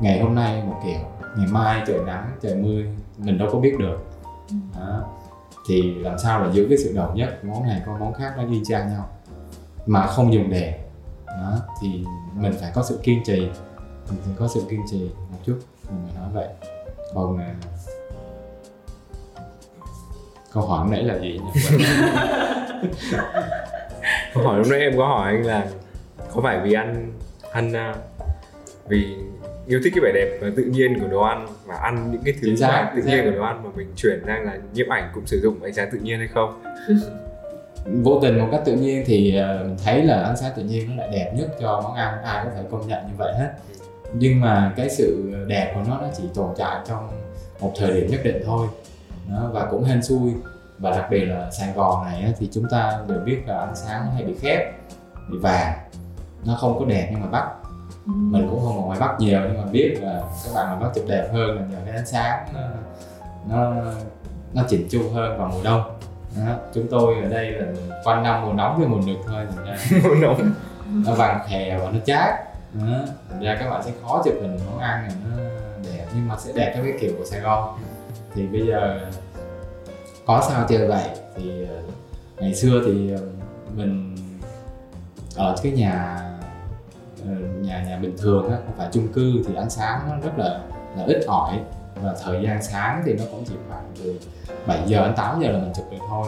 ngày hôm nay một kiểu ngày mai trời nắng trời mưa mình đâu có biết được. Ừ. đó. thì làm sao là giữ cái sự đồng nhất? Món này có món khác nó y chang nhau mà không dùng đèn. Đó. Thì mình phải có sự kiên trì. Mình phải có sự kiên trì một chút. Mình nói vậy. Còn à, câu hỏi nãy là gì câu hỏi lúc nãy em có hỏi anh là có phải vì ăn ăn uh, vì yêu thích cái vẻ đẹp và tự nhiên của đồ ăn và ăn những cái thứ mà tự nhiên của đồ ăn mà mình chuyển sang là nhiếp ảnh cũng sử dụng ánh sáng tự nhiên hay không? Vô tình một cách tự nhiên thì uh, mình thấy là ánh sáng tự nhiên nó lại đẹp nhất cho món ăn ai có thể công nhận như vậy hết. Nhưng mà cái sự đẹp của nó nó chỉ tồn tại trong một thời điểm nhất định thôi đó, và cũng hên xui và đặc biệt là Sài Gòn này thì chúng ta đều biết là ánh sáng hay bị khép bị vàng nó không có đẹp như ngoài Bắc ừ. mình cũng không ở ngoài Bắc nhiều nhưng mà biết là các bạn ngoài Bắc chụp đẹp hơn là nhờ cái ánh sáng nó nó, nó chỉnh chu hơn vào mùa đông đó. chúng tôi ở đây là quanh năm mùa nóng với mùa nực thôi mùa nóng nó vàng khè và nó chát đó. thành ra các bạn sẽ khó chụp hình món ăn này nó đẹp nhưng mà sẽ đẹp theo cái kiểu của Sài Gòn thì bây giờ có sao chơi vậy? Thì ờ, ngày xưa thì ờ, mình ở cái nhà ờ, nhà nhà bình thường á không phải chung cư thì ánh sáng nó rất là là ít ỏi. Và thời gian sáng thì nó cũng chỉ khoảng từ 7 giờ đến 8 giờ là mình chụp được thôi.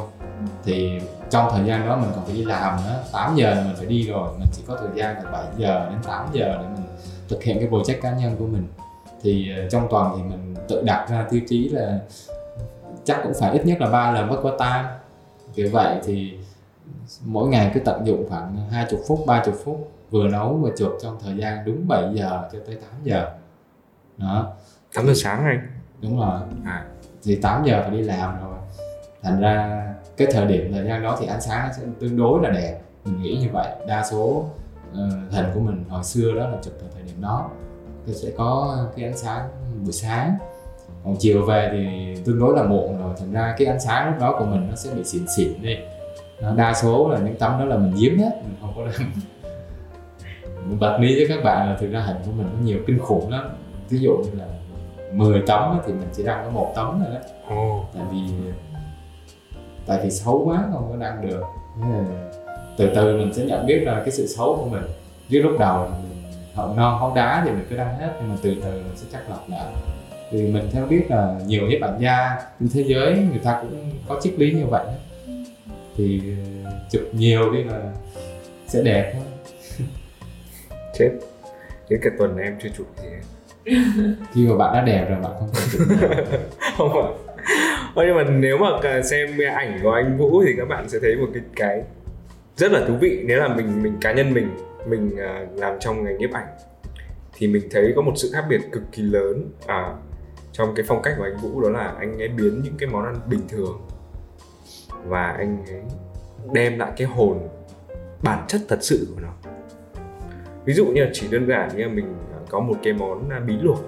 Thì trong thời gian đó mình còn phải đi làm nữa. 8 giờ là mình phải đi rồi. Mình chỉ có thời gian từ 7 giờ đến 8 giờ để mình thực hiện cái project cá nhân của mình. Thì trong tuần thì mình tự đặt ra tiêu chí là chắc cũng phải ít nhất là ba lần mất qua time. Kiểu vậy thì mỗi ngày cứ tận dụng khoảng hai chục phút ba chục phút vừa nấu vừa chụp trong thời gian đúng 7 giờ cho tới 8 giờ. Đó. 8 giờ sáng anh? Đúng rồi. À. thì 8 giờ phải đi làm rồi. Thành ra cái thời điểm thời gian đó thì ánh sáng sẽ tương đối là đẹp. Mình nghĩ như vậy. Đa số uh, hình của mình hồi xưa đó là chụp từ thời điểm đó. Thì sẽ có cái ánh sáng buổi sáng còn chiều về thì tương đối là muộn rồi thành ra cái ánh sáng lúc đó của mình nó sẽ bị xỉn xỉn đi. Đa số là những tấm đó là mình giếm hết mình không có làm. Mình bật mí với các bạn là thực ra hình của mình có nhiều kinh khủng lắm. Ví dụ như là 10 tấm thì mình chỉ đăng có một tấm thôi đó. Oh. tại vì tại vì xấu quá không có đăng được. Từ từ mình sẽ nhận biết là cái sự xấu của mình. Chứ lúc đầu mình hậu non hóng đá thì mình cứ đăng hết nhưng mà từ từ mình sẽ chắc lọc lại thì mình theo biết là nhiều nhiếp ảnh gia trên thế giới người ta cũng có triết lý như vậy. Thì ờ, chụp nhiều đi là sẽ đẹp hơn. Chết. Đến cả tuần em chưa chụp gì khi mà bạn đã đẹp rồi bạn không cần chụp không phải Ôi, nhưng mà nếu mà xem ảnh của anh Vũ thì các bạn sẽ thấy một cái cái rất là thú vị. Nếu là mình mình cá nhân mình mình à, làm trong ngành nhiếp ảnh thì mình thấy có một sự khác biệt cực kỳ lớn. À, trong cái phong cách của anh Vũ đó là anh ấy biến những cái món ăn bình thường và anh ấy đem lại cái hồn bản chất thật sự của nó. Ví dụ như là chỉ đơn giản như là mình à, có một cái món à, bí luộc.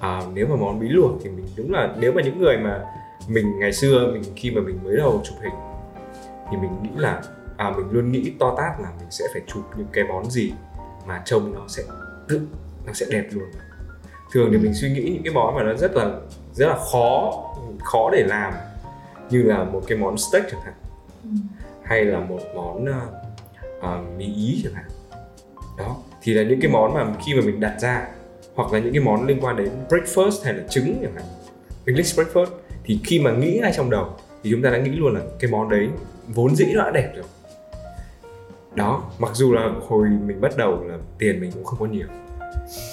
À, nếu mà món bí luộc thì mình đúng là nếu mà những người mà mình ngày xưa mình khi mà mình mới đầu chụp hình thì mình nghĩ là à mình luôn nghĩ to tát là mình sẽ phải chụp những cái món gì mà trông nó sẽ tự nó sẽ đẹp luôn thường thì mình suy nghĩ những cái món mà nó rất là rất là khó khó để làm. Như là một cái món steak chẳng hạn. Ừ. hay là một món uh, mì ý chẳng hạn. Đó thì là những cái món mà khi mà mình đặt ra hoặc là những cái món liên quan đến breakfast hay là trứng chẳng hạn English breakfast thì khi mà nghĩ ngay trong đầu thì chúng ta đã nghĩ luôn là cái món đấy vốn dĩ nó đã đẹp rồi. Đó mặc dù là hồi mình bắt đầu là tiền mình cũng không có nhiều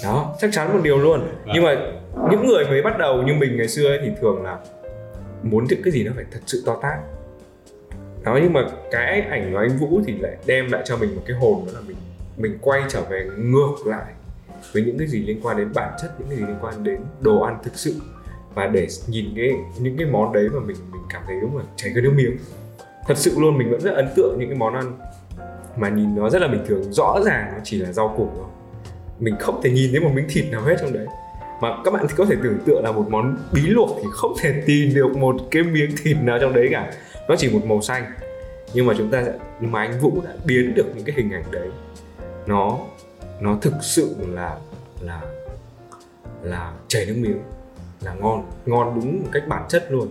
đó chắc chắn một điều luôn. Vâng. nhưng mà những người mới bắt đầu như mình ngày xưa ấy, thì thường là muốn những cái gì nó phải thật sự to tát. Đó nhưng mà cái ảnh của anh Vũ thì lại đem lại cho mình một cái hồn đó là mình mình quay trở về ngược lại với những cái gì liên quan đến bản chất những cái gì liên quan đến đồ ăn thực sự. Và để nhìn cái những cái món đấy mà mình mình cảm thấy đúng là chảy cái nước miếng. Thật sự luôn mình vẫn rất ấn tượng những cái món ăn mà nhìn nó rất là bình thường rõ ràng nó chỉ là rau củ thôi mình không thể nhìn thấy một miếng thịt nào hết trong đấy. Mà các bạn thì có thể tưởng tượng là một món bí luộc thì không thể tìm được một cái miếng thịt nào trong đấy cả. Nó chỉ một màu xanh. Nhưng mà chúng ta nhưng mà anh Vũ đã biến được những cái hình ảnh đấy. Nó nó thực sự là là là chảy nước miếng. Là ngon ngon đúng một cách bản chất luôn.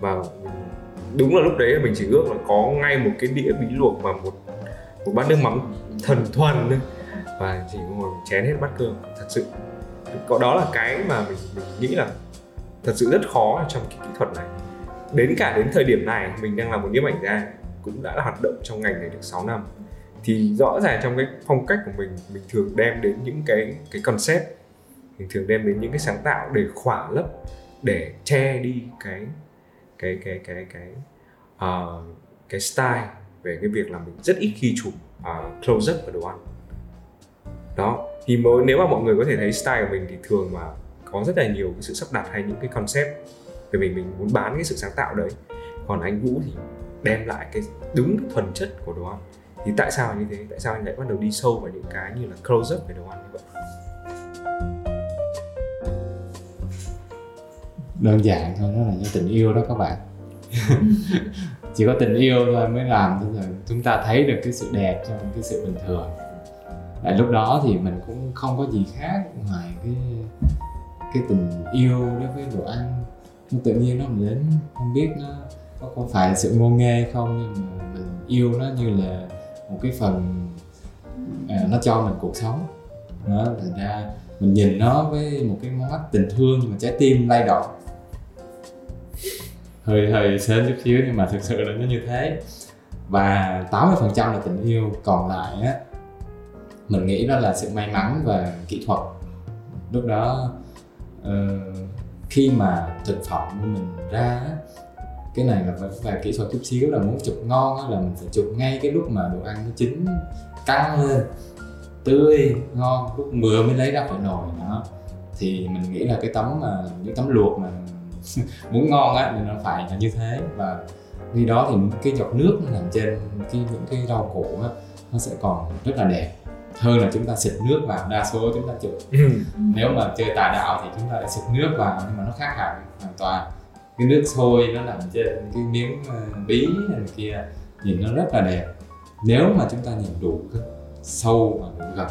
Và đúng là lúc đấy mình chỉ ước là có ngay một cái đĩa bí luộc và một một bát nước mắm thần thuần thôi và chỉ ngồi chén hết bát cơm thật sự. Có đó là cái mà mình, mình nghĩ là thật sự rất khó trong cái kỹ thuật này. Đến cả đến thời điểm này mình đang là một nhiếp ảnh gia cũng đã hoạt động trong ngành này được 6 năm. Thì rõ ràng trong cái phong cách của mình mình thường đem đến những cái cái concept. Mình thường đem đến những cái sáng tạo để khỏa lấp để che đi cái cái cái cái cái uh, cái style về cái việc là mình rất ít khi chụp ờ, uh, close up ở đồ ăn đó thì mới nếu mà mọi người có thể thấy style của mình thì thường mà có rất là nhiều cái sự sắp đặt hay những cái concept. Vì mình mình muốn bán cái sự sáng tạo đấy. Còn anh Vũ thì đem lại cái đúng cái thuần chất của đồ ăn. Thì tại sao như thế? Tại sao anh lại bắt đầu đi sâu vào những cái như là close up về đồ ăn như vậy? Đơn giản thôi đó là do tình yêu đó các bạn. Chỉ có tình yêu thôi mới làm cho chúng ta thấy được cái sự đẹp trong cái sự bình thường tại lúc đó thì mình cũng không có gì khác ngoài cái cái tình yêu đối với đồ ăn. Nó tự nhiên nó đến không biết nó có, có phải là sự ngô nghê không nhưng mà mình yêu nó như là một cái phần à, nó cho mình cuộc sống. Đó thành ra mình nhìn nó với một cái mắt tình thương mà trái tim lay động. Hơi hơi sến chút xíu nhưng mà thực sự là nó như thế. Và 80% là tình yêu còn lại á mình nghĩ đó là sự may mắn và kỹ thuật. Lúc đó uh, khi mà thực phẩm của mình ra cái này là phải về kỹ thuật chút xíu là muốn chụp ngon là mình phải chụp ngay cái lúc mà đồ ăn nó chín căng lên tươi ngon lúc vừa mới lấy ra khỏi nồi đó. Thì mình nghĩ là cái tấm mà những tấm luộc mà muốn ngon á thì nó phải là như thế. Và khi đó thì cái giọt nước nó nằm trên cái những cái rau củ á nó sẽ còn rất là đẹp hơn là chúng ta xịt nước vào đa số chúng ta chụp. Ừ. nếu mà chơi tà đạo thì chúng ta lại xịt nước vào nhưng mà nó khác hẳn hoàn toàn. Cái nước sôi nó nằm trên cái miếng ờ, bí này kia nhìn nó rất là đẹp. Nếu mà chúng ta nhìn đủ sâu và đủ gần.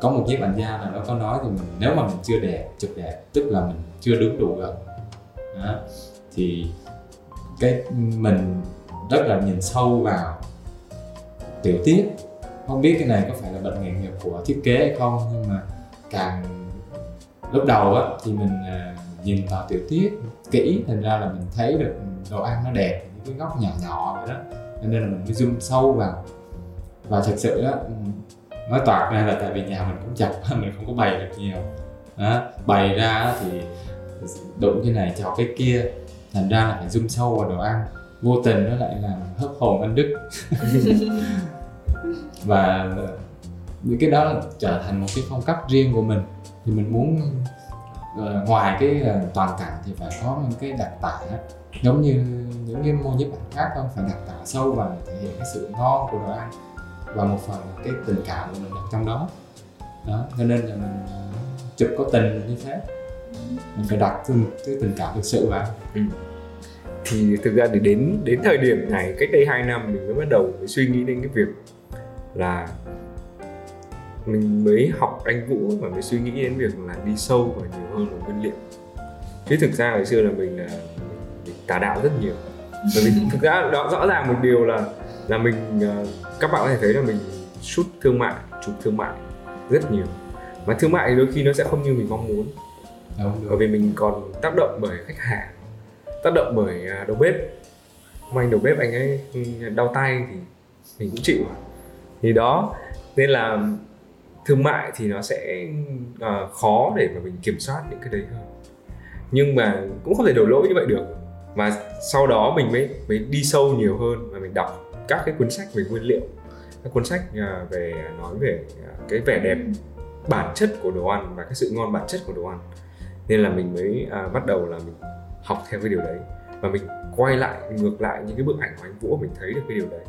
Có một chiếc ảnh gia nào đó có nói thì mình nếu mà mình chưa đẹp chụp đẹp tức là mình chưa đứng đủ gần. Đó. thì cái mình rất là nhìn sâu vào. Tiểu tiết không biết cái này có phải là bệnh nghề nghiệp của thiết kế hay không nhưng mà càng lúc đầu á thì mình à, nhìn vào tiểu tiết kỹ thành ra là mình thấy được đồ ăn nó đẹp những cái góc nhỏ nhỏ vậy đó. Cho nên là mình mới zoom sâu vào. Và thực sự á nói toạc ra là tại vì nhà mình cũng chặt mình không có bày được nhiều. Đó, bày ra thì đụng cái này chọc cái kia thành ra là phải zoom sâu vào đồ ăn. Vô tình nó lại làm hấp hồn anh đức và những cái đó trở thành một cái phong cách riêng của mình. Thì mình muốn uh, ngoài cái uh, toàn cảnh thì phải có những cái đặc tả giống như những cái mô nhiếp ảnh khác không? Phải đặc tả sâu và thể hiện cái sự ngon của đồ ăn và một phần cái tình cảm của mình ở trong đó. Đó cho nên là mình uh, chụp có tình như thế. Mình phải đặt cái, cái tình cảm thực sự vào. Ừ. thì thực ra để đến đến thời điểm này cách đây 2 năm mình mới bắt đầu suy nghĩ đến cái việc là mình mới học anh Vũ và mới suy nghĩ đến việc là đi sâu và nhiều hơn vào nguyên liệu. Chứ thực ra ngày xưa là mình là mình tà đạo rất nhiều. Bởi vì thực ra đó rõ ràng một điều là là mình ờ, các bạn có thể thấy là mình shoot thương mại chụp thương mại rất nhiều. Mà thương mại thì đôi khi nó sẽ không như mình mong muốn. Đúng, bởi vì mình còn tác động bởi khách hàng tác động bởi à, đầu bếp. Mà anh đầu bếp anh ấy ừ, đau tay thì mình cũng chịu thì đó nên là thương mại thì nó sẽ uh, khó để mà mình kiểm soát những cái đấy hơn. Nhưng mà cũng không thể đổ lỗi như vậy được. Mà sau đó mình mới mới đi sâu nhiều hơn và mình đọc các cái cuốn sách về nguyên liệu. Các cuốn sách à, về nói về à, cái vẻ đẹp bản chất của đồ ăn và cái sự ngon bản chất của đồ ăn. Nên là mình mới à, bắt đầu là mình học theo cái điều đấy. Và mình quay lại ngược lại những cái bức ảnh của anh Vũ mình thấy được cái điều đấy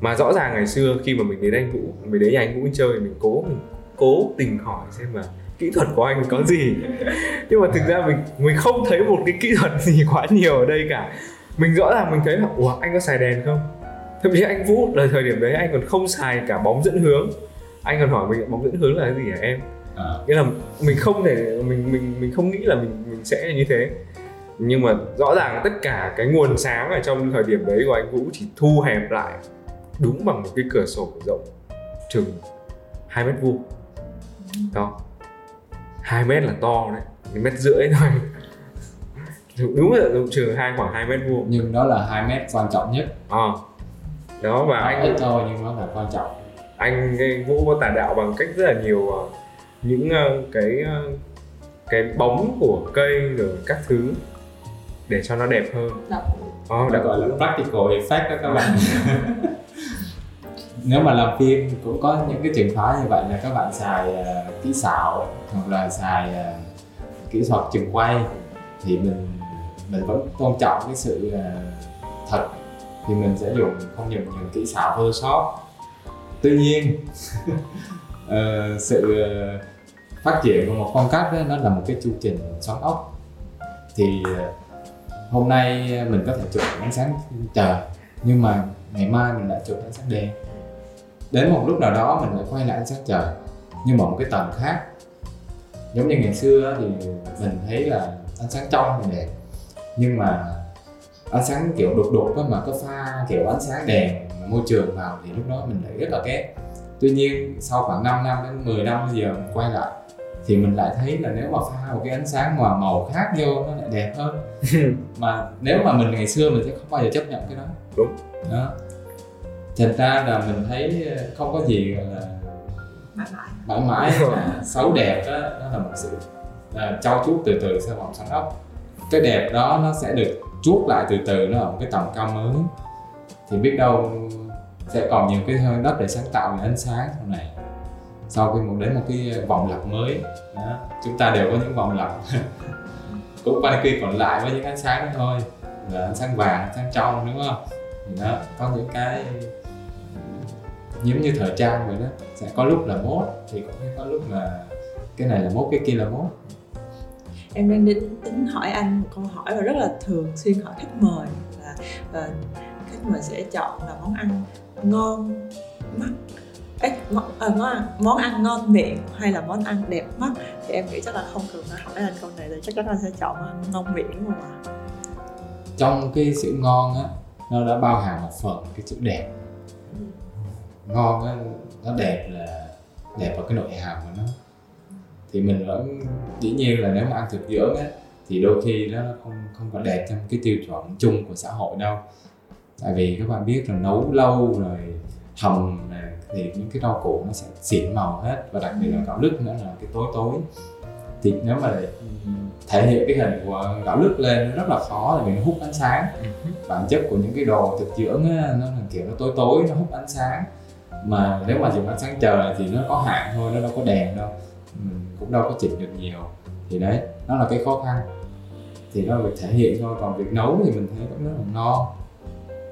mà rõ ràng ngày xưa khi mà mình đến anh Vũ mình đến nhà anh Vũ chơi mình cố mình cố tình hỏi xem mà kỹ thuật của anh có gì. Nhưng mà thực ra mình mình không thấy một cái kỹ thuật gì quá nhiều ở đây cả. Mình rõ ràng mình thấy là ủa anh có xài đèn không? Thậm chí anh Vũ là thời điểm đấy anh còn không xài cả bóng dẫn hướng. Anh còn hỏi mình bóng dẫn hướng là cái gì hả em? À. nghĩa là mình không thể mình mình mình không nghĩ là mình mình sẽ như thế. Nhưng mà rõ ràng tất cả cái nguồn sáng ở trong thời điểm đấy của anh Vũ chỉ thu hẹp lại đúng bằng một cái cửa sổ rộng chừng hai mét vuông. Đó. Hai mét là to đấy mét rưỡi thôi. Đúng là rộng chừng hai khoảng hai mét vuông. Nhưng đó là hai mét quan trọng nhất. À. đó và anh ít thôi nhưng nó là quan trọng. Anh vũ có tà đạo bằng cách rất là nhiều uh, những uh, cái cái bóng của cây rồi các thứ để cho nó đẹp hơn. Đọc. Oh, đã gọi là practical effect đó các bạn nếu mà làm phim cũng có những cái trường phái như vậy là các bạn xài uh, kỹ xảo hoặc là xài uh, kỹ thuật trường quay thì mình mình vẫn tôn trọng cái sự uh, thật. Thì mình sẽ dùng không dùng những kỹ xảo Photoshop. Tuy nhiên uh, sự uh, phát triển của một phong cách đó, nó là một cái chu trình xoắn ốc. Thì uh, hôm nay mình có thể chụp ánh sáng trời nhưng mà ngày mai mình lại chụp ánh sáng đèn đến một lúc nào đó mình lại quay lại ánh sáng trời nhưng mà một cái tầng khác. Giống như ngày xưa thì mình thấy là ánh sáng trong thì đẹp nhưng mà ánh sáng kiểu đục đục mà có pha kiểu ánh sáng đèn môi trường vào thì lúc đó mình lại rất là ghét. Tuy nhiên sau khoảng 5 năm đến 10 năm bây giờ mình quay lại thì mình lại thấy là nếu mà pha một cái ánh sáng mà màu khác vô nó lại đẹp hơn. Mà nếu mà mình ngày xưa mình sẽ không bao giờ chấp nhận cái đó. Đúng. Đó thành ra là mình thấy không có gì là mãi mãi. mãi mãi xấu đẹp đó, đó là một sự là trau chuốt từ từ sau vòng xoắn ốc. Cái đẹp đó nó sẽ được chuốt lại từ từ nó ở một cái tầm cao mới. Thì biết đâu sẽ còn nhiều cái hơn đất để sáng tạo về ánh sáng sau này. Sau khi một đến một cái vòng lặp mới đó, chúng ta đều có những vòng lặp. Cũng quay kia còn lại với những ánh sáng đó thôi. Là ánh sáng vàng ánh sáng trong đúng không? Thì đó có những cái giống như thời trang vậy đó. Sẽ có lúc là mốt thì cũng có lúc là cái này là mốt cái kia là mốt. Em đang đến tính hỏi anh một câu hỏi và rất là thường xuyên hỏi khách mời là uh, khách mời sẽ chọn là món ăn ngon mắt Ê, món, à, món, ăn, món ăn ngon miệng hay là món ăn đẹp mắt? Thì em nghĩ chắc là không cần phải hỏi anh câu này thì chắc chắn anh sẽ chọn ngon miệng không ạ. Trong cái sự ngon á nó đã bao hàm một phần cái chữ đẹp ngon á nó đẹp là đẹp vào cái nội hàm của nó. Thì mình vẫn dĩ nhiên là nếu mà ăn thực dưỡng á thì đôi khi nó không không có đẹp trong cái tiêu chuẩn chung của xã hội đâu. Tại vì các bạn biết là nấu lâu rồi hầm này thì những cái rau củ nó sẽ xỉn màu hết và đặc biệt là gạo lứt nữa là cái tối tối. Thì nếu mà để thể hiện cái hình của gạo lứt lên nó rất là khó là vì nó hút ánh sáng. Bản chất của những cái đồ thực dưỡng á, nó là kiểu nó tối tối nó hút ánh sáng mà nếu mà dùng ánh sáng trời thì nó có hạn thôi nó đâu có đèn đâu. Mình cũng đâu có chỉnh được nhiều. Thì đấy nó là cái khó khăn. Thì nó việc thể hiện thôi còn việc nấu thì mình thấy vẫn rất là ngon.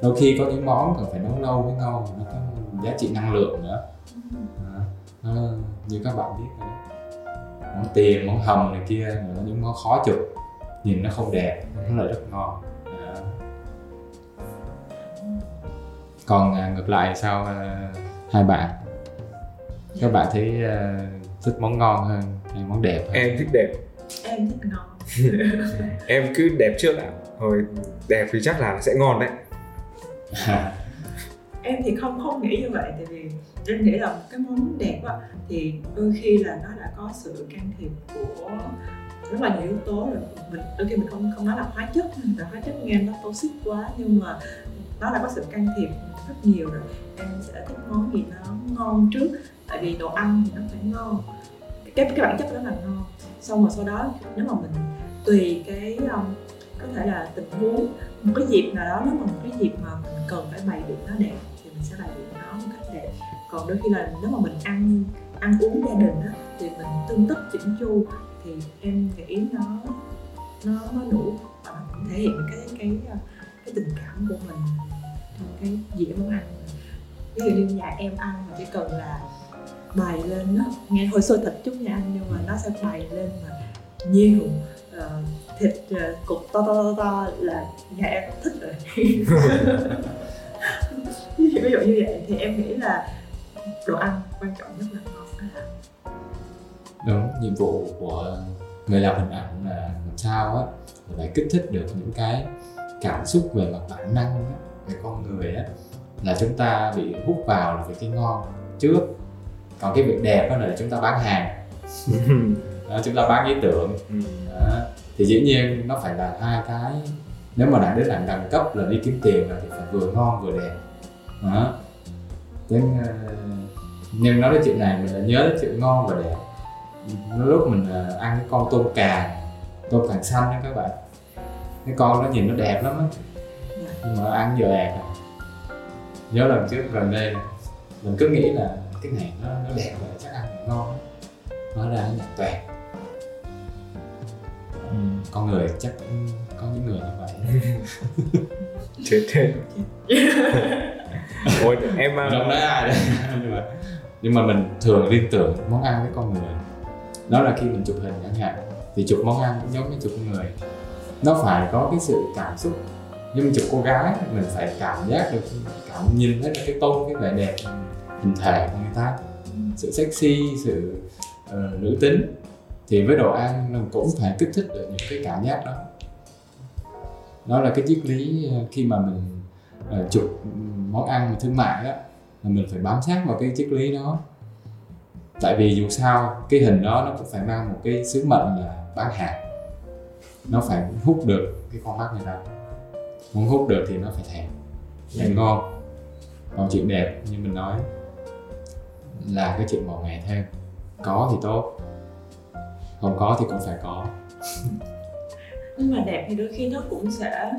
Đôi khi có những món cần phải nấu lâu mới ngon nó có giá trị năng lượng nữa. À, nó, như các bạn biết rồi món tiền món hầm này kia là những món khó chụp nhìn nó không đẹp nó lại rất ngon. À. còn à, ngược lại sao à, hai bạn. Các bạn thấy uh, thích món ngon hơn hay món đẹp hơn? Em thích đẹp. Em thích ngon. Em cứ đẹp trước đã. Rồi đẹp thì chắc là sẽ ngon đấy. Em thì không không nghĩ như vậy tại vì em nghĩ là cái món đẹp á thì đôi khi là nó đã có sự can thiệp của rất là nhiều yếu tố rồi. Mình đôi khi mình không không nói là hóa chất là hóa chất nghe nó toxic quá nhưng mà nó đã có sự can thiệp rất nhiều rồi. Em sẽ thích món gì nó ngon trước. Tại vì đồ ăn thì nó phải ngon. Cái cái bản chất nó là ngon. Xong rồi sau đó nếu mà mình tùy cái um, có thể là tình huống một cái dịp nào đó nếu mà một cái dịp mà mình cần phải bày biện nó đẹp thì mình sẽ bày biện nó một cách đẹp. Còn đôi khi là nếu mà mình ăn ăn uống gia đình á thì mình tương tất chỉnh chu thì em nghĩ nó nó nó đủ và nó cũng thể hiện cái cái cái tình cảm của mình cái dĩa món ăn? Ví dụ như nhà em ăn mà chỉ cần là bày lên nó nghe hơi sôi thịt chút nha anh nhưng mà nó sẽ bày lên mà nhiều uh, thịt uh, cục to to to to là nhà em thích rồi. Ví dụ như vậy thì em nghĩ là đồ ăn quan trọng nhất là ngon là đúng nhiệm vụ của người làm hình ảnh là làm sao á phải kích thích được những cái cảm xúc về mặt bản năng á, về con người á là chúng ta bị hút vào là về cái ngon trước. Còn cái việc đẹp đó là chúng ta bán hàng. Đó, chúng ta bán ý tưởng. Đó. thì dĩ nhiên nó phải là hai cái. Nếu mà đạt đến đẳng đẳng cấp là đi kiếm tiền là thì phải vừa ngon vừa đẹp. Đó. Đến uh, nhưng nói đến chuyện này mình lại nhớ đến chuyện ngon và đẹp. Lúc mình uh, ăn cái con tôm càng tôm càng xanh đó các bạn. Cái con nó nhìn nó đẹp lắm á nhưng mà ăn giờ ẹt à. nhớ lần trước gần đây mình cứ nghĩ là cái này nó nó đẹp và chắc ăn ngon nó ra nó nhạt toẹt Ừ. con người chắc có những người như vậy. Chết chết ôi em à, không nói ai đấy nhưng mà nhưng mà mình thường liên tưởng món ăn với con người. Đó là khi mình chụp hình chẳng hạn thì chụp món ăn cũng giống như chụp người. Nó phải có cái sự cảm xúc nhưng chụp cô gái mình phải cảm giác được cảm nhìn thấy được cái tôn cái vẻ đẹp hình thể của người ta. Sự sexy sự uh, nữ tính. Thì với đồ ăn mình cũng phải kích thích được những cái cảm giác đó. Đó là cái triết lý ờ, khi mà mình uh, chụp món ăn thương mại đó là mình phải bám sát vào cái triết lý đó. Tại vì dù sao cái hình đó nó cũng phải mang một cái sứ mệnh là bán hàng. Nó phải hút được cái con mắt người ta muốn hút được thì nó phải thèm. Phải ngon. Còn chuyện đẹp như mình nói là cái chuyện một ngày thêm. Có thì tốt. Không có thì cũng phải có. Nhưng mà đẹp thì đôi khi nó cũng sẽ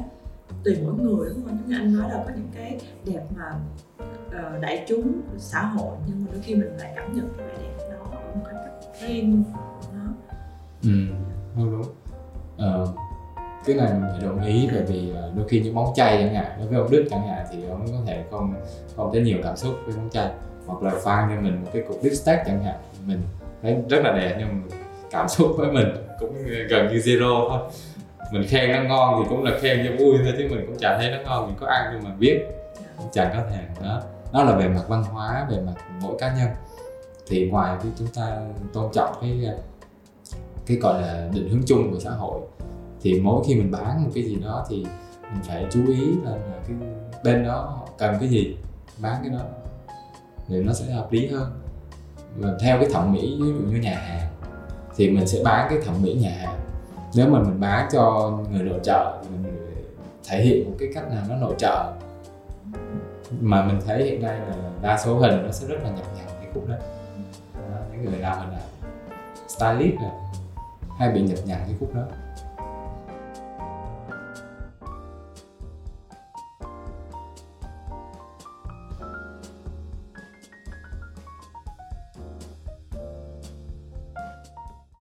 tùy mỗi người đúng không? Giống như anh nói là có những cái đẹp mà ờ, đại chúng xã hội nhưng mà đôi khi mình lại cảm nhận cái vẻ đẹp đó ở một cái cách riêng nó. Ừ đúng đúng. Ờ, cái này mình phải đồng ý bởi vì đôi khi những món chay chẳng hạn, đối với ông Đức chẳng hạn, thì ông có thể không không thấy nhiều cảm xúc với món chay. Hoặc là pha cho mình một cái cục beef steak chẳng hạn, mình thấy rất là đẹp nhưng mà cảm xúc với mình cũng gần như zero thôi. Mình khen nó ngon thì cũng là khen cho vui thôi chứ mình cũng chẳng thấy nó ngon mình có ăn nhưng mà biết. Cũng chẳng có thể đó nó là về mặt văn hóa, về mặt mỗi cá nhân. Thì ngoài cái chúng ta tôn trọng cái cái, gọi là định hướng chung của xã hội thì mỗi khi mình bán một cái gì đó thì mình phải chú ý là, là cái bên đó họ cần cái gì bán cái đó thì nó sẽ hợp lý hơn. Và theo cái thẩm mỹ ví dụ như nhà hàng thì mình sẽ bán cái thẩm mỹ nhà hàng. Nếu mà mình bán cho người nội trợ thì mình thể hiện một cái cách nào nó nội trợ. Mà mình thấy hiện nay là đa số hình nó sẽ rất là nhập nhằng cái khúc đó. Đó, những người làm hình ảnh stylist là hay bị nhập nhằng cái khúc đó.